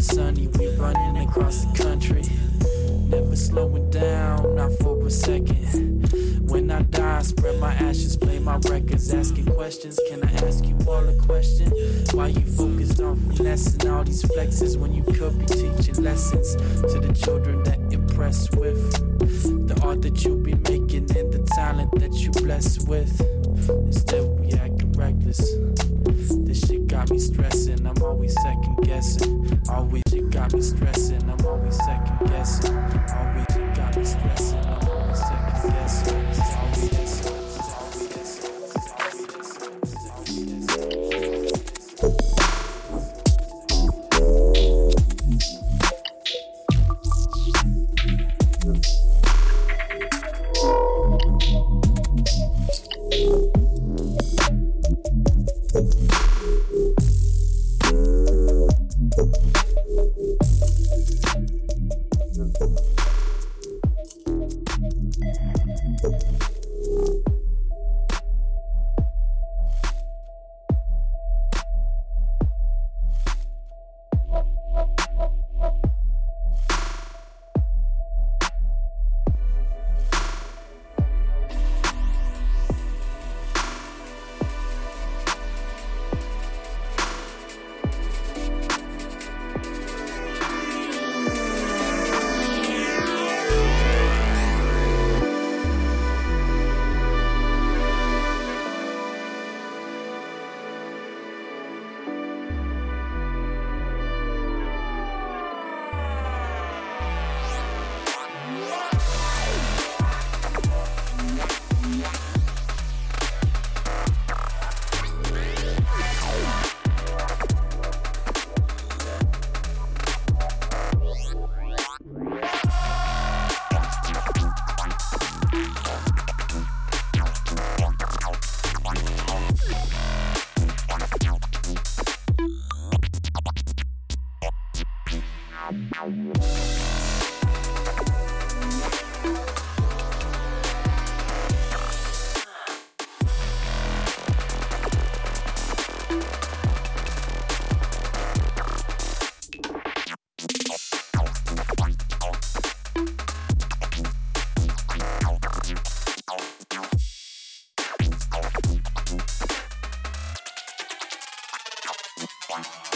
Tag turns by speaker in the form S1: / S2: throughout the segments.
S1: rainy sunny, we running across the country. Never slowing down, not for a second. When I die, spread my ashes, play my records, asking questions. Can I ask you all a question? Why you focused on finessing all these flexes when you could be teaching lessons to the children that impress with the art that you be making and the talent that you blessed with? Instead, we acting reckless. This shit got me stressing. I'm always second guessing. Always it got me stressing. I'm always second guessing.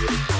S2: You.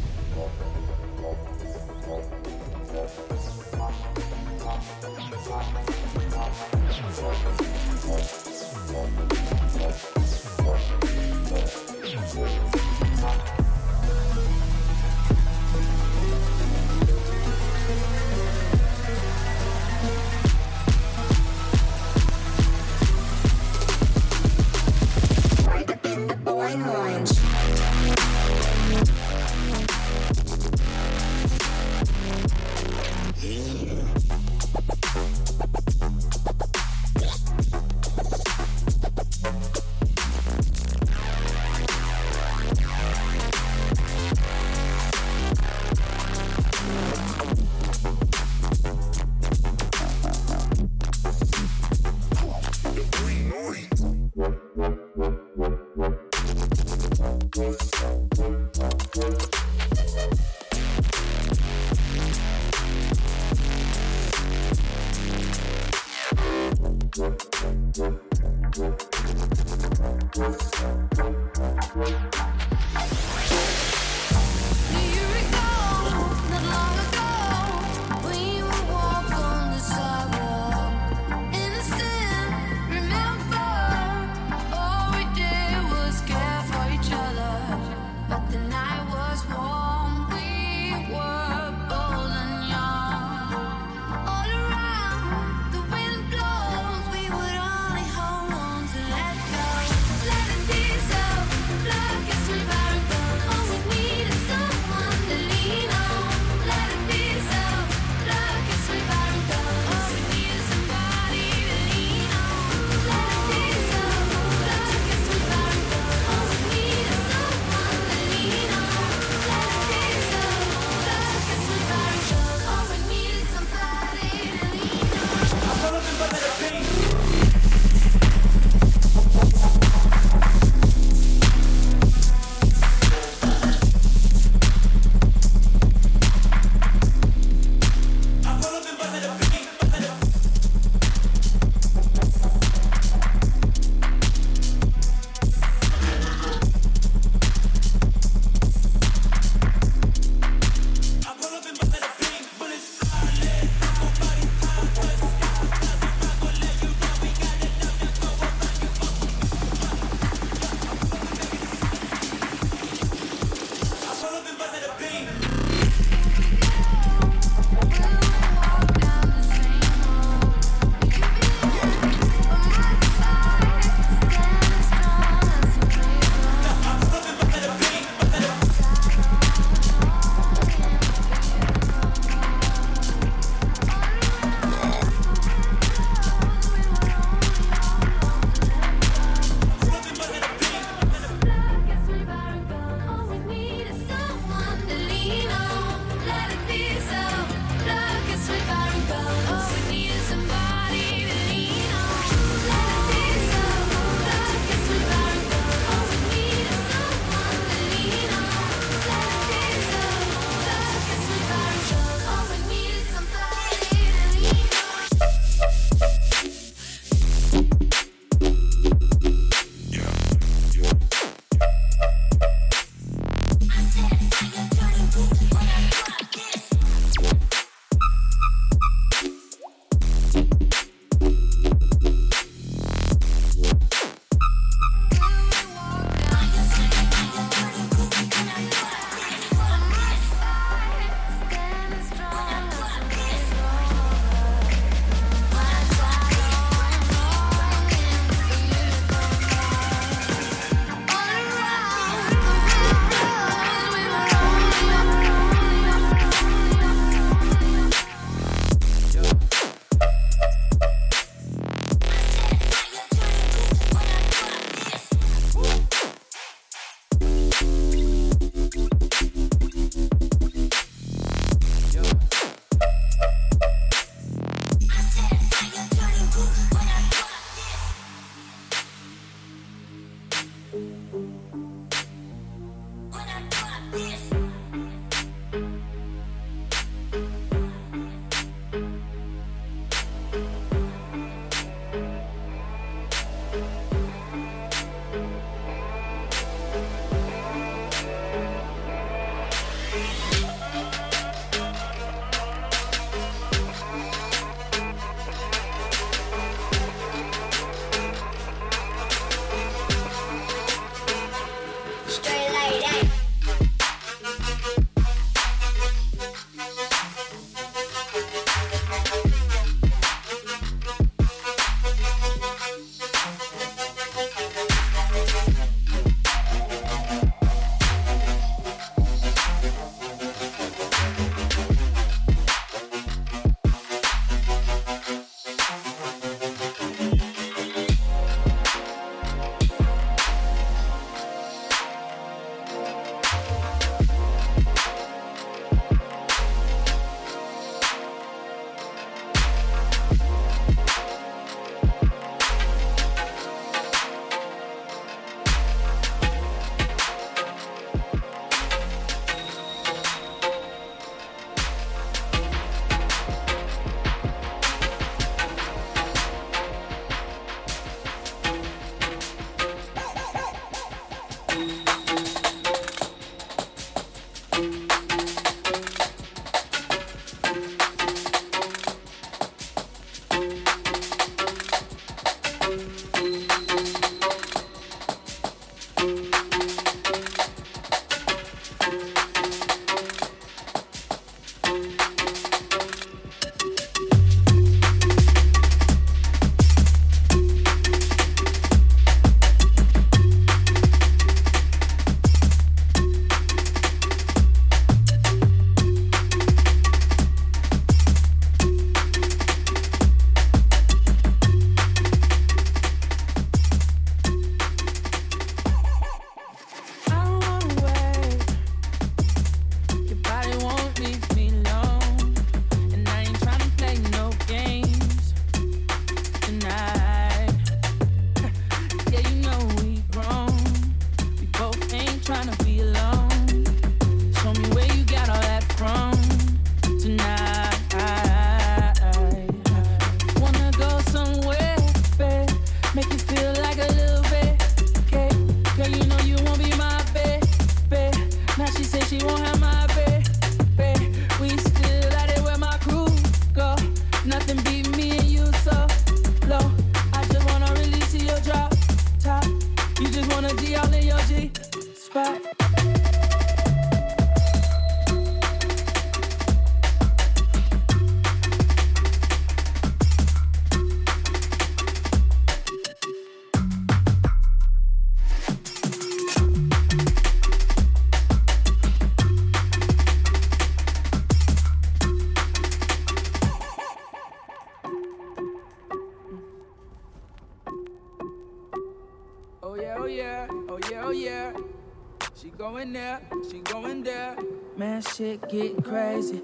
S2: Shit get crazy,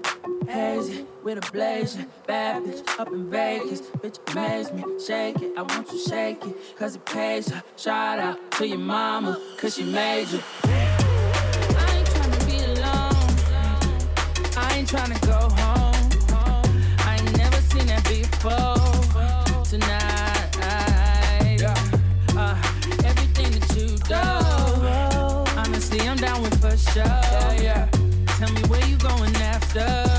S2: hazy with a blazer. Bad bitch up in Vegas, bitch amaze me, shake it. I want you shake it, cause it pays her. Shout out to your mama, cause she made you. I ain't tryna be alone, I ain't tryna go home. I ain't never seen that before. Tonight, uh, everything that you do, honestly, I'm down with for sure. Yeah, yeah duh.